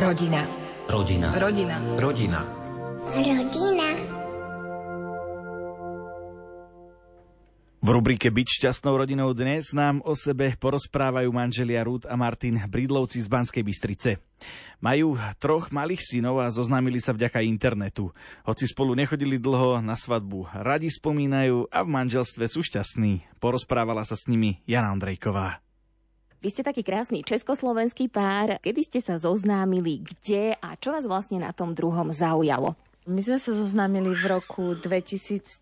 Rodina. Rodina. Rodina. Rodina. Rodina. V rubrike Byť šťastnou rodinou dnes nám o sebe porozprávajú manželia Rúd a Martin Brídlovci z Banskej Bystrice. Majú troch malých synov a zoznámili sa vďaka internetu. Hoci spolu nechodili dlho na svadbu, radi spomínajú a v manželstve sú šťastní. Porozprávala sa s nimi Jana Andrejková. Vy ste taký krásny československý pár. Kedy ste sa zoznámili, kde a čo vás vlastne na tom druhom zaujalo? My sme sa zoznámili v roku 2013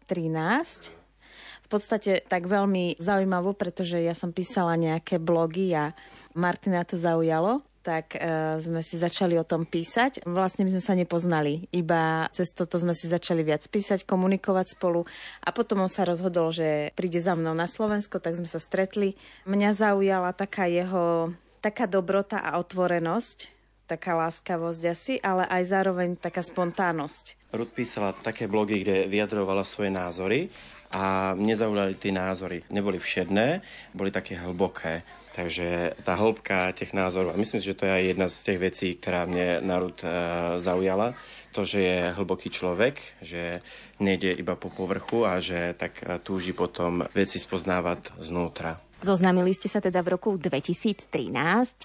v podstate tak veľmi zaujímavo, pretože ja som písala nejaké blogy a Martina to zaujalo tak uh, sme si začali o tom písať. Vlastne my sme sa nepoznali, iba cez toto sme si začali viac písať, komunikovať spolu a potom on sa rozhodol, že príde za mnou na Slovensko, tak sme sa stretli. Mňa zaujala taká jeho taká dobrota a otvorenosť, taká láskavosť asi, ale aj zároveň taká spontánnosť. Rud písala také blogy, kde vyjadrovala svoje názory a mne zaujali tie názory. Neboli všedné, boli také hlboké. Takže tá hĺbka tých názorov, a myslím že to je aj jedna z tých vecí, ktorá mne národ e, zaujala, to, že je hlboký človek, že nejde iba po povrchu a že tak e, túži potom veci spoznávať znútra. Zoznámili ste sa teda v roku 2013.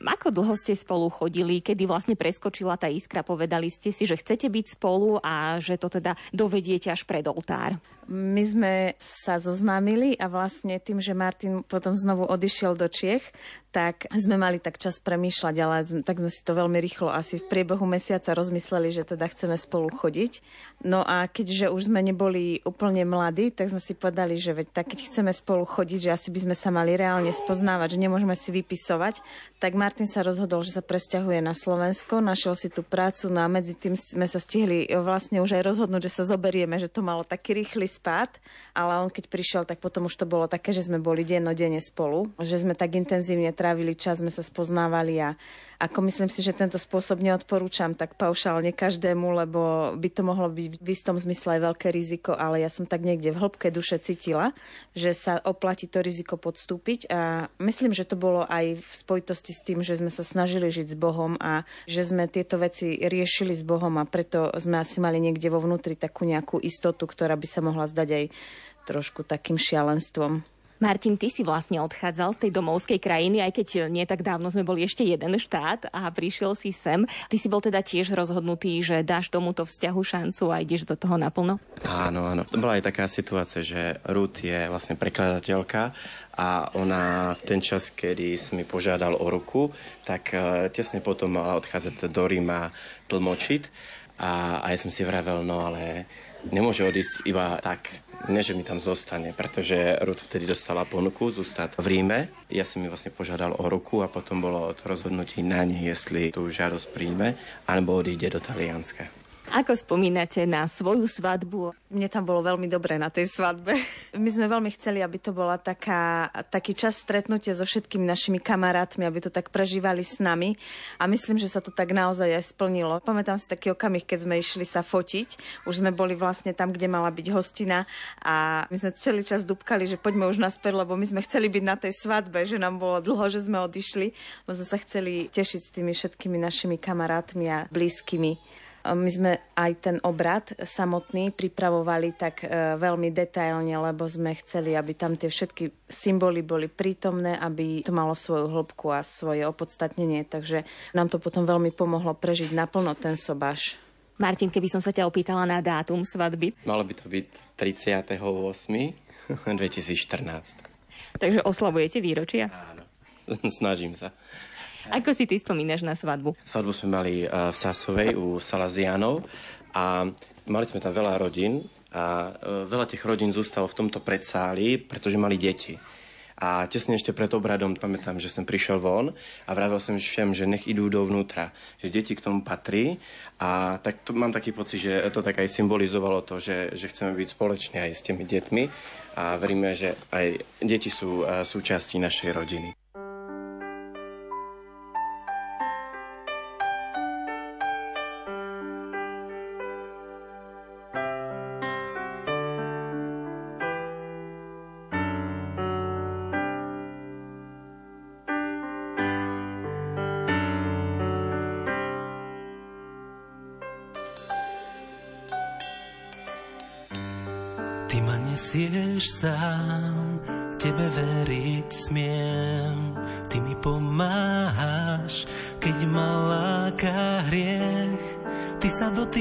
Ako dlho ste spolu chodili, kedy vlastne preskočila tá iskra? Povedali ste si, že chcete byť spolu a že to teda dovediete až pred oltár. My sme sa zoznámili a vlastne tým, že Martin potom znovu odišiel do Čiech, tak sme mali tak čas premýšľať, ale tak sme si to veľmi rýchlo asi v priebehu mesiaca rozmysleli, že teda chceme spolu chodiť. No a keďže už sme neboli úplne mladí, tak sme si povedali, že veď tak keď chceme spolu chodiť, že asi by sme sa mali reálne spoznávať, že nemôžeme si vypisovať, tak Martin sa rozhodol, že sa presťahuje na Slovensko, našiel si tú prácu, no a medzi tým sme sa stihli vlastne už aj rozhodnúť, že sa zoberieme, že to malo taký rýchly spád, ale on keď prišiel, tak potom už to bolo také, že sme boli dennodenne spolu, že sme tak intenzívne trávili čas, sme sa spoznávali a ako myslím si, že tento spôsob neodporúčam tak paušálne každému, lebo by to mohlo byť v istom zmysle aj veľké riziko, ale ja som tak niekde v hĺbke duše cítila, že sa oplatí to riziko podstúpiť a myslím, že to bolo aj v spojitosti s tým, že sme sa snažili žiť s Bohom a že sme tieto veci riešili s Bohom a preto sme asi mali niekde vo vnútri takú nejakú istotu, ktorá by sa mohla zdať aj trošku takým šialenstvom. Martin, ty si vlastne odchádzal z tej domovskej krajiny, aj keď nie tak dávno sme boli ešte jeden štát a prišiel si sem. Ty si bol teda tiež rozhodnutý, že dáš tomuto vzťahu šancu a ideš do toho naplno? Áno, áno. To bola aj taká situácia, že Ruth je vlastne prekladateľka a ona v ten čas, kedy som mi požiadal o ruku, tak e, tesne potom mala odchádzať do Ríma tlmočiť a aj som si vravel, no ale nemôže odísť iba tak. Nie, že mi tam zostane, pretože Ruth vtedy dostala ponuku zostať v Ríme. Ja som mi vlastne požiadal o ruku a potom bolo to rozhodnutie na nej, jestli tú žiadosť príjme, alebo odíde do Talianska. Ako spomínate na svoju svadbu? Mne tam bolo veľmi dobre na tej svadbe. My sme veľmi chceli, aby to bola taká, taký čas stretnutia so všetkými našimi kamarátmi, aby to tak prežívali s nami. A myslím, že sa to tak naozaj aj splnilo. Pamätám si taký okamih, keď sme išli sa fotiť. Už sme boli vlastne tam, kde mala byť hostina a my sme celý čas dúbkali, že poďme už naspäť, lebo my sme chceli byť na tej svadbe, že nám bolo dlho, že sme odišli. Lebo sme sa chceli tešiť s tými všetkými našimi kamarátmi a blízkymi. My sme aj ten obrad samotný pripravovali tak e, veľmi detailne, lebo sme chceli, aby tam tie všetky symboly boli prítomné, aby to malo svoju hĺbku a svoje opodstatnenie. Takže nám to potom veľmi pomohlo prežiť naplno ten sobáš. Martin, keby som sa ťa opýtala na dátum svadby. Malo by to byť 38. 2014. Takže oslavujete výročia? Áno, snažím sa. Ako si ty spomínaš na svadbu? Svadbu sme mali eh, v Sasovej u Salazianov a mali sme tam veľa rodín a eh, veľa tých rodín zostalo v tomto predsáli, pretože mali deti. A tesne ešte pred obradom pamätám, že som prišiel von a vravel som všem, že nech idú dovnútra, že deti k tomu patrí. A tak to, mám taký pocit, že to tak aj symbolizovalo to, že, že chceme byť spoločne aj s tými deťmi a veríme, že aj deti sú eh, súčasti našej rodiny.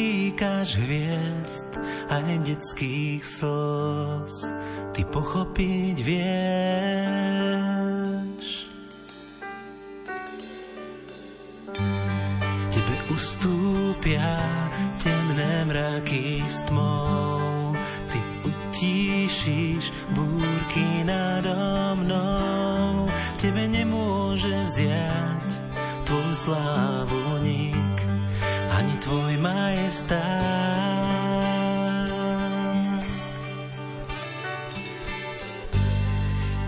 Sa dotýkaš hviezd aj detských slz. Ty pochopiť vieš. Tebe ustúpia temné mraky s tmou. Ty utíšiš búrky nado mnou. Tebe nemôže vziať tvoju slávu ani tvoj majestát.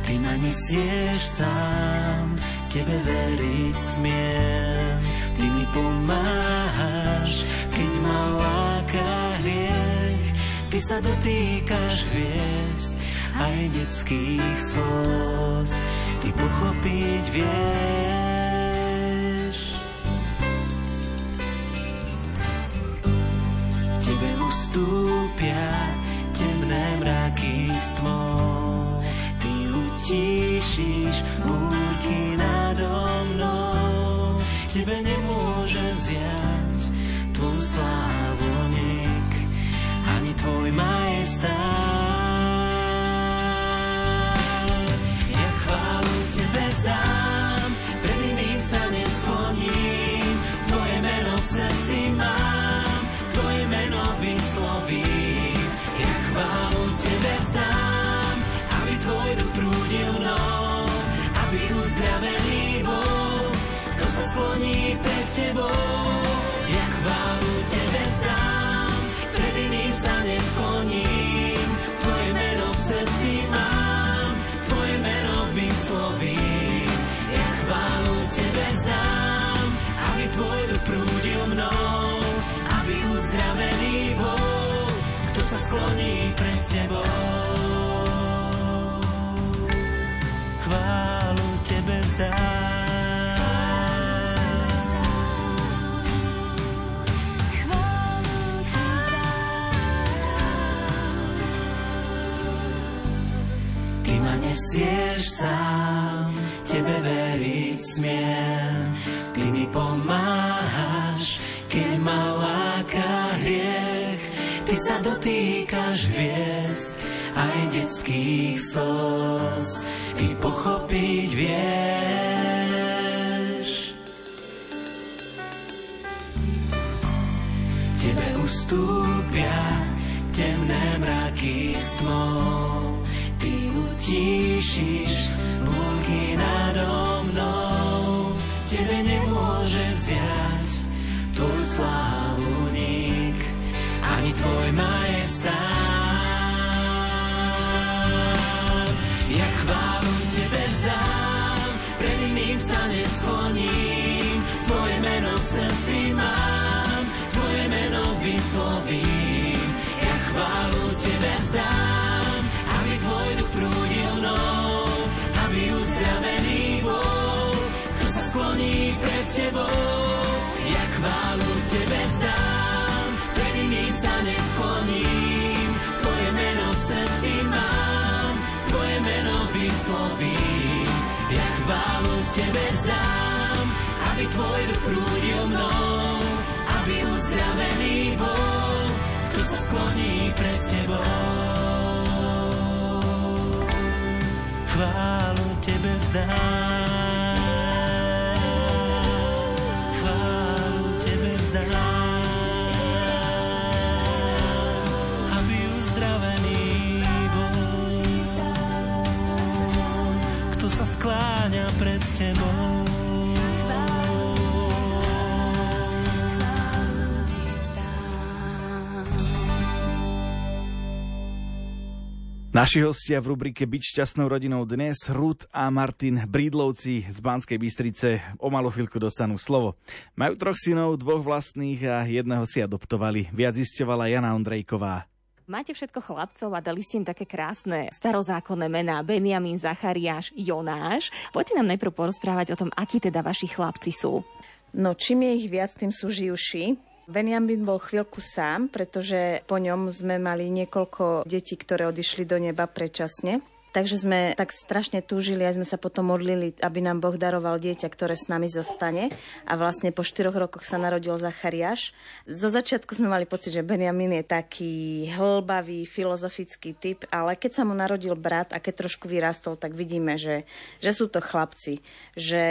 Ty ma nesieš sám, tebe veriť smiem. Ty mi pomáhaš, keď ma láka hriech. Ty sa dotýkaš hviezd aj detských slz. Ty pochopiť vieš. Tebou. Chválu tebe vzdám. Nesieš sám, tebe veriť smiem. Ty mi pomáhaš, keď ma láka hriech. Ty sa dotýkaš hviezd aj detských slz. Ty pochopiť vieš. Tebe ustúpia temné mraky s tmou. Ty utíšiš búrky nado mnou. Tebe nemôže vziať tvoju slávu nik, ani tvoj majestát. Ja chválu tebe vzdám, pred iným sa neskloním, tvoje meno v srdci mám, tvoje meno vyslovím. Ja chválu tebe vzdám, aby tvoj duch prúdil mnou, aby uzdravený bol, kto sa skloní pred tebou. Ja chválu tebe vzdám, sa neskloním, tvoje meno v srdci mám, tvoje meno vyslovím. Ja chválu tebe vzdám, aby tvoj duch prúdil mnou, aby uzdravený bol, kto sa skloní pred tebou. Chválu tebe vzdám. Naši hostia v rubrike Byť šťastnou rodinou dnes Rud a Martin Brídlovci z Banskej Bystrice o malú chvíľku dostanú slovo. Majú troch synov, dvoch vlastných a jedného si adoptovali. Viac zisťovala Jana Ondrejková. Máte všetko chlapcov a dali ste im také krásne starozákonné mená Benjamin, Zachariáš, Jonáš. Poďte nám najprv porozprávať o tom, akí teda vaši chlapci sú. No čím je ich viac, tým sú živší. Benjamin bol chvíľku sám, pretože po ňom sme mali niekoľko detí, ktoré odišli do neba predčasne. Takže sme tak strašne túžili a sme sa potom modlili, aby nám Boh daroval dieťa, ktoré s nami zostane. A vlastne po štyroch rokoch sa narodil Zachariáš. Zo začiatku sme mali pocit, že Benjamin je taký hlbavý, filozofický typ, ale keď sa mu narodil brat a keď trošku vyrastol, tak vidíme, že, že sú to chlapci, že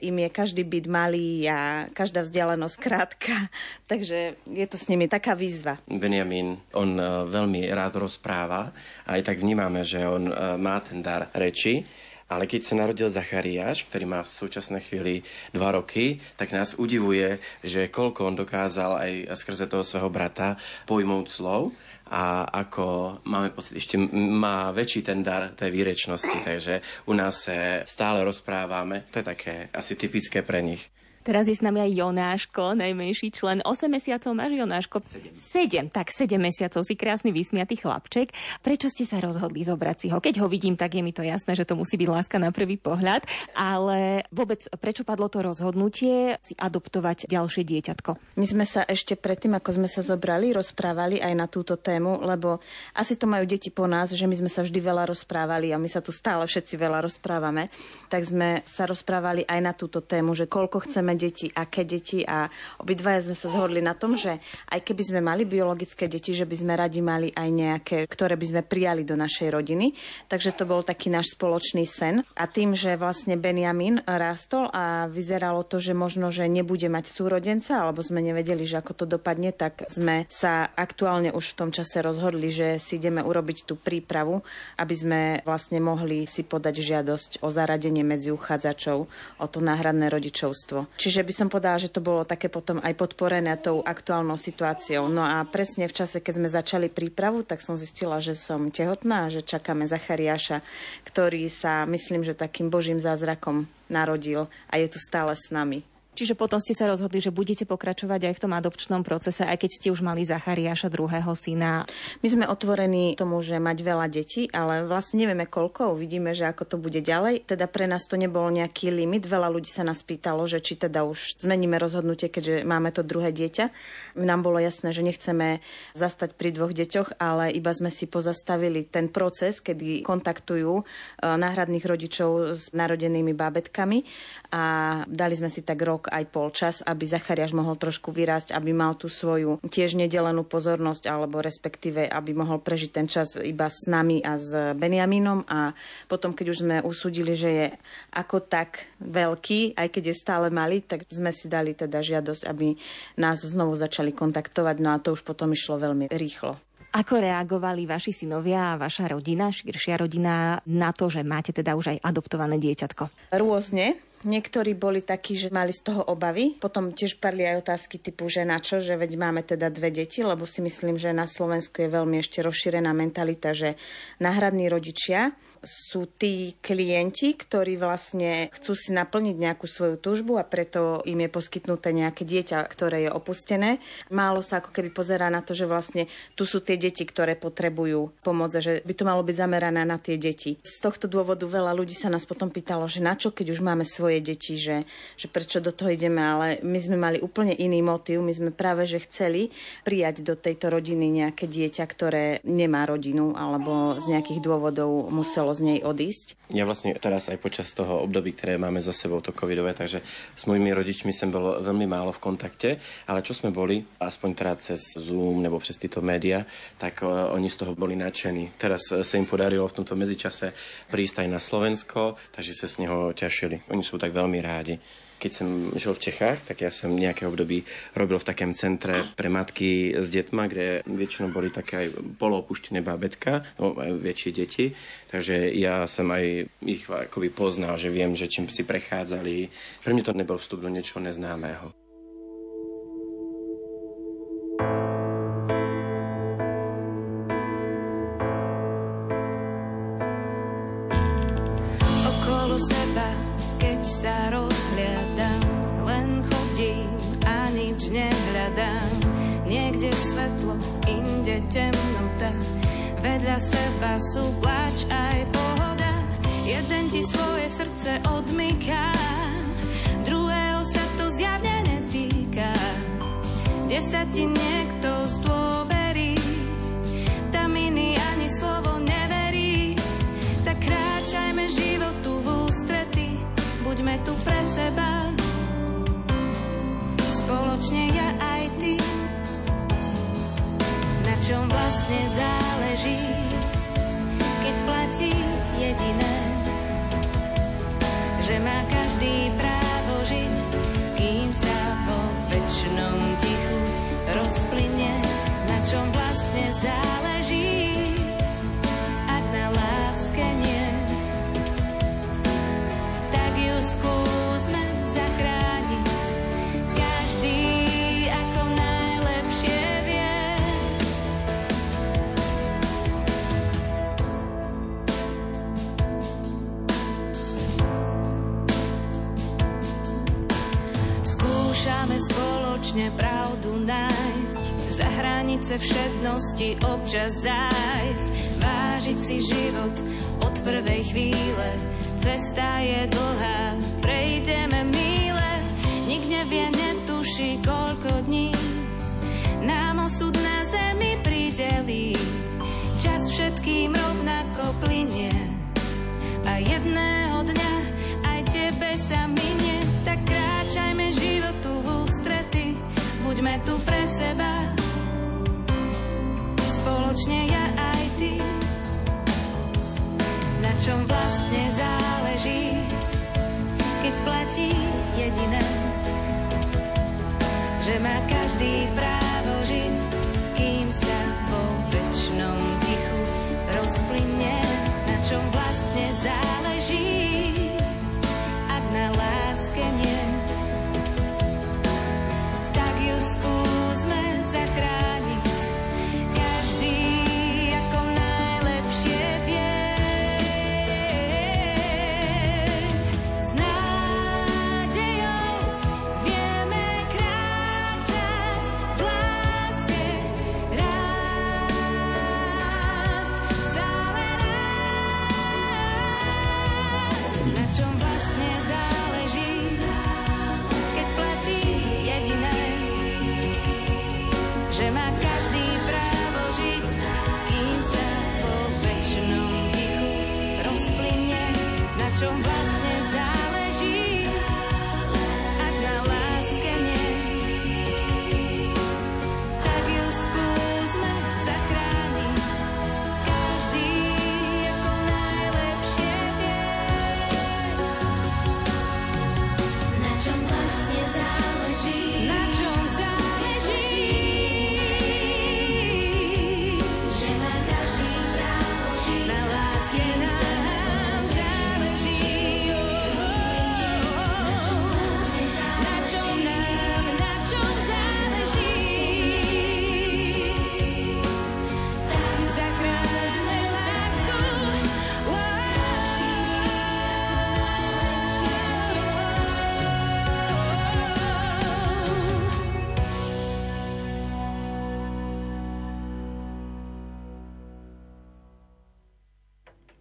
im je každý byt malý a každá vzdialenosť krátka. Takže je to s nimi taká výzva. Benjamin, on eh, veľmi rád rozpráva a aj tak vnímame, že on eh, má má ten dar reči, ale keď sa narodil Zachariáš, ktorý má v súčasnej chvíli dva roky, tak nás udivuje, že koľko on dokázal aj skrze toho svojho brata pojmúť slov a ako máme pocit, ešte má väčší ten dar tej výrečnosti, takže u nás sa stále rozprávame. To je také asi typické pre nich. Teraz je s nami aj Jonáško, najmenší člen. 8 mesiacov máš Jonáško? 7. 7, tak 7 mesiacov si krásny vysmiatý chlapček. Prečo ste sa rozhodli zobrať si ho? Keď ho vidím, tak je mi to jasné, že to musí byť láska na prvý pohľad. Ale vôbec, prečo padlo to rozhodnutie si adoptovať ďalšie dieťatko? My sme sa ešte predtým, ako sme sa zobrali, rozprávali aj na túto tému, lebo asi to majú deti po nás, že my sme sa vždy veľa rozprávali a my sa tu stále všetci veľa rozprávame. Tak sme sa rozprávali aj na túto tému, že koľko chceme deti, aké deti a obidvaja sme sa zhodli na tom, že aj keby sme mali biologické deti, že by sme radi mali aj nejaké, ktoré by sme prijali do našej rodiny. Takže to bol taký náš spoločný sen. A tým, že vlastne Benjamin rástol a vyzeralo to, že možno, že nebude mať súrodenca, alebo sme nevedeli, že ako to dopadne, tak sme sa aktuálne už v tom čase rozhodli, že si ideme urobiť tú prípravu, aby sme vlastne mohli si podať žiadosť o zaradenie medzi uchádzačov o to náhradné rodičovstvo. Čiže by som povedala, že to bolo také potom aj podporené tou aktuálnou situáciou. No a presne v čase, keď sme začali prípravu, tak som zistila, že som tehotná, že čakáme Zachariáša, ktorý sa, myslím, že takým božím zázrakom narodil a je tu stále s nami. Čiže potom ste sa rozhodli, že budete pokračovať aj v tom adopčnom procese, aj keď ste už mali Zachariáša druhého syna. My sme otvorení tomu, že mať veľa detí, ale vlastne nevieme koľko, uvidíme, že ako to bude ďalej. Teda pre nás to nebol nejaký limit. Veľa ľudí sa nás pýtalo, že či teda už zmeníme rozhodnutie, keďže máme to druhé dieťa. Nám bolo jasné, že nechceme zastať pri dvoch deťoch, ale iba sme si pozastavili ten proces, kedy kontaktujú e, náhradných rodičov s narodenými bábetkami a dali sme si tak rok aj pol čas, aby Zachariáš mohol trošku vyrásť, aby mal tú svoju tiež nedelenú pozornosť, alebo respektíve, aby mohol prežiť ten čas iba s nami a s Benjaminom a potom, keď už sme usúdili, že je ako tak veľký, aj keď je stále malý, tak sme si dali teda žiadosť, aby nás znovu začali kontaktovať, no a to už potom išlo veľmi rýchlo. Ako reagovali vaši synovia a vaša rodina, širšia rodina, na to, že máte teda už aj adoptované dieťatko? Rôzne. Niektorí boli takí, že mali z toho obavy. Potom tiež padli aj otázky typu, že na čo, že veď máme teda dve deti, lebo si myslím, že na Slovensku je veľmi ešte rozšírená mentalita, že náhradní rodičia sú tí klienti, ktorí vlastne chcú si naplniť nejakú svoju túžbu a preto im je poskytnuté nejaké dieťa, ktoré je opustené. Málo sa ako keby pozerá na to, že vlastne tu sú tie deti, ktoré potrebujú pomoc a že by to malo byť zamerané na tie deti. Z tohto dôvodu veľa ľudí sa nás potom pýtalo, že na čo, keď už máme svoje deti, že, že prečo do toho ideme, ale my sme mali úplne iný motív. My sme práve, že chceli prijať do tejto rodiny nejaké dieťa, ktoré nemá rodinu alebo z nejakých dôvodov muselo muselo z nej odísť? Ja vlastne teraz aj počas toho období, ktoré máme za sebou, to covidové, takže s mojimi rodičmi som bol veľmi málo v kontakte, ale čo sme boli, aspoň teda cez Zoom nebo přes tieto média, tak uh, oni z toho boli nadšení. Teraz uh, sa im podarilo v tomto medzičase prísť aj na Slovensko, takže sa z neho ťašili. Oni sú tak veľmi rádi. Keď som žil v Čechách, tak ja som nejaké období robil v takém centre pre matky s deťma, kde väčšinou boli také aj poloopuštené bábetka, no aj väčšie deti. Takže ja som aj ich akoby poznal, že viem, že čím si prechádzali. Pre mňa to nebol vstup do niečoho neznámeho. Vedľa seba sú plač aj pohoda. Jeden ti svoje srdce odmyká, druhého sa to zjavne netýka. kde sa ti niekto spoločne pravdu nájsť, za hranice všednosti občas zájsť, vážiť si život od prvej chvíle. Cesta je dlhá, prejdeme míle, nik nevie, netuší, koľko dní nám osud na zemi pridelí. Čas všetkým rovnako plinie a jedného dňa aj tebe sa minie. Buďme tu pre seba, spoločne ja aj ty. Na čom vlastne záleží, keď platí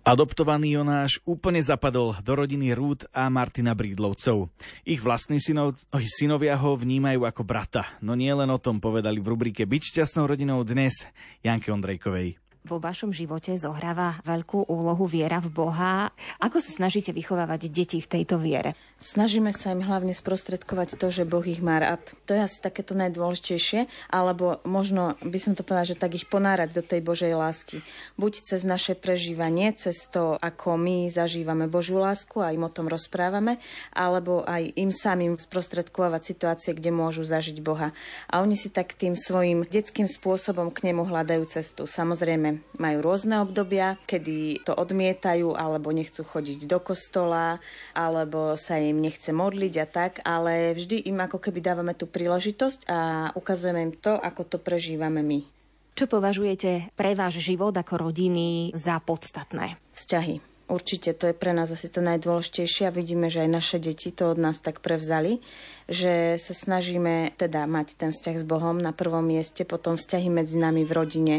Adoptovaný Jonáš úplne zapadol do rodiny Rút a Martina Brídlovcov. Ich vlastní synov, synovia ho vnímajú ako brata. No nie len o tom povedali v rubrike Byť šťastnou rodinou dnes Janke Ondrejkovej. Vo vašom živote zohráva veľkú úlohu viera v Boha. Ako sa snažíte vychovávať deti v tejto viere? Snažíme sa im hlavne sprostredkovať to, že Boh ich má rád. To je asi takéto najdôležitejšie, alebo možno by som to povedala, že tak ich ponárať do tej Božej lásky. Buď cez naše prežívanie, cez to, ako my zažívame Božiu lásku a im o tom rozprávame, alebo aj im samým sprostredkovať situácie, kde môžu zažiť Boha. A oni si tak tým svojim detským spôsobom k nemu hľadajú cestu. Samozrejme, majú rôzne obdobia, kedy to odmietajú, alebo nechcú chodiť do kostola, alebo sa im nechce modliť a tak, ale vždy im ako keby dávame tú príležitosť a ukazujeme im to, ako to prežívame my. Čo považujete pre váš život ako rodiny za podstatné? Vzťahy. Určite to je pre nás asi to najdôležitejšie a vidíme, že aj naše deti to od nás tak prevzali, že sa snažíme teda mať ten vzťah s Bohom na prvom mieste, potom vzťahy medzi nami v rodine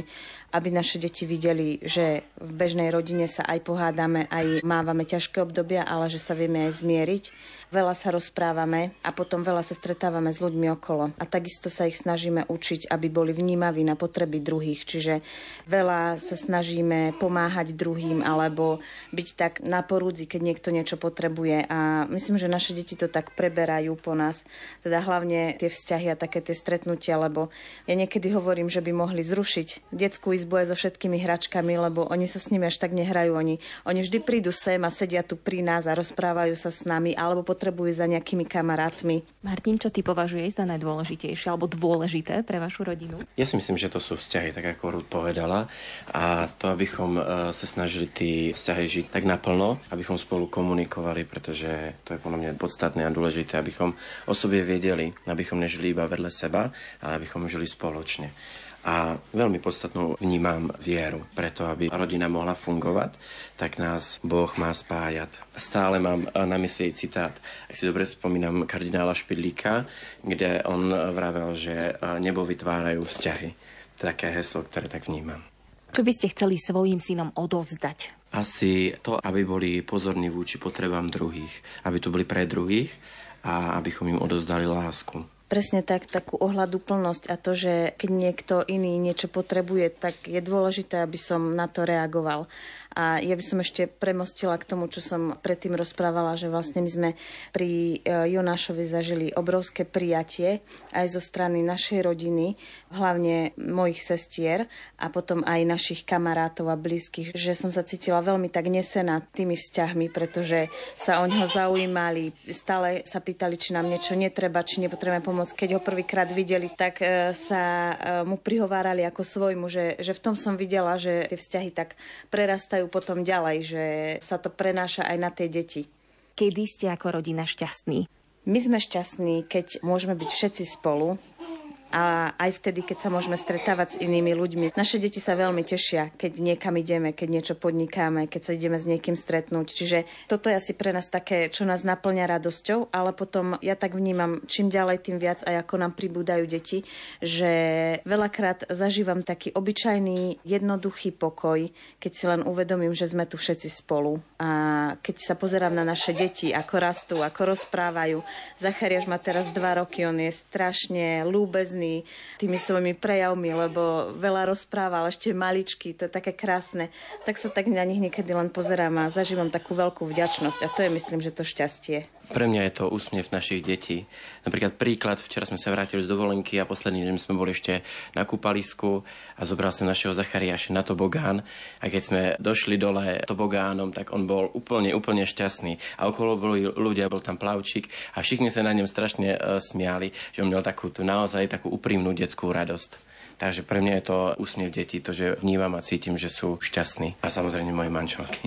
aby naše deti videli, že v bežnej rodine sa aj pohádame, aj mávame ťažké obdobia, ale že sa vieme aj zmieriť veľa sa rozprávame a potom veľa sa stretávame s ľuďmi okolo. A takisto sa ich snažíme učiť, aby boli vnímaví na potreby druhých. Čiže veľa sa snažíme pomáhať druhým alebo byť tak na porúdzi, keď niekto niečo potrebuje. A myslím, že naše deti to tak preberajú po nás. Teda hlavne tie vzťahy a také tie stretnutia, lebo ja niekedy hovorím, že by mohli zrušiť detskú izbu aj so všetkými hračkami, lebo oni sa s nimi až tak nehrajú. Oni, oni vždy prídu sem a sedia tu pri nás a rozprávajú sa s nami, alebo potrebujú za nejakými kamarátmi. Martin, čo ty považuješ za najdôležitejšie alebo dôležité pre vašu rodinu? Ja si myslím, že to sú vzťahy, tak ako Ruth povedala. A to, abychom e, sa snažili tí vzťahy žiť tak naplno, abychom spolu komunikovali, pretože to je podľa mňa podstatné a dôležité, abychom o sobie vedeli, abychom nežili iba vedľa seba, ale abychom žili spoločne a veľmi podstatnú vnímam vieru. Preto, aby rodina mohla fungovať, tak nás Boh má spájať. Stále mám na mysli citát, ak si dobre spomínam, kardinála Špidlíka, kde on vravel, že nebo vytvárajú vzťahy. Také heslo, ktoré tak vnímam. Čo by ste chceli svojim synom odovzdať? Asi to, aby boli pozorní vúči potrebám druhých. Aby tu boli pre druhých a abychom im odovzdali lásku. Presne tak, takú ohľadu plnosť a to, že keď niekto iný niečo potrebuje, tak je dôležité, aby som na to reagoval. A ja by som ešte premostila k tomu, čo som predtým rozprávala, že vlastne my sme pri e, Jonášovi zažili obrovské prijatie aj zo strany našej rodiny, hlavne mojich sestier a potom aj našich kamarátov a blízkych, že som sa cítila veľmi tak nesená tými vzťahmi, pretože sa o neho zaujímali, stále sa pýtali, či nám niečo netreba, či nepotrebujeme pomôcť. Keď ho prvýkrát videli, tak e, sa e, mu prihovárali ako svojmu, že, že v tom som videla, že tie vzťahy tak prerastajú prechádzajú potom ďalej, že sa to prenáša aj na tie deti. Kedy ste ako rodina šťastní? My sme šťastní, keď môžeme byť všetci spolu, a aj vtedy, keď sa môžeme stretávať s inými ľuďmi. Naše deti sa veľmi tešia, keď niekam ideme, keď niečo podnikáme, keď sa ideme s niekým stretnúť. Čiže toto je asi pre nás také, čo nás naplňa radosťou, ale potom ja tak vnímam, čím ďalej, tým viac aj ako nám pribúdajú deti, že veľakrát zažívam taký obyčajný, jednoduchý pokoj, keď si len uvedomím, že sme tu všetci spolu. A keď sa pozerám na naše deti, ako rastú, ako rozprávajú. Zachariáš má teraz dva roky, on je strašne lúbezný, rôzny tými svojimi prejavmi, lebo veľa rozpráva, ešte maličky, to je také krásne. Tak sa tak na nich niekedy len pozerám a zažívam takú veľkú vďačnosť a to je myslím, že to šťastie. Pre mňa je to úsmev našich detí. Napríklad príklad, včera sme sa vrátili z dovolenky a posledný deň sme boli ešte na kúpalisku a zobral som našeho Zachariáša na tobogán a keď sme došli dole tobogánom, tak on bol úplne, úplne šťastný. A okolo boli ľudia, bol tam plavčík a všichni sa na ňom strašne uh, smiali, že on mal takú tu naozaj takú úprimnú detskú radosť. Takže pre mňa je to úsmiev detí, to, že vnímam a cítim, že sú šťastní. A samozrejme moje manželky.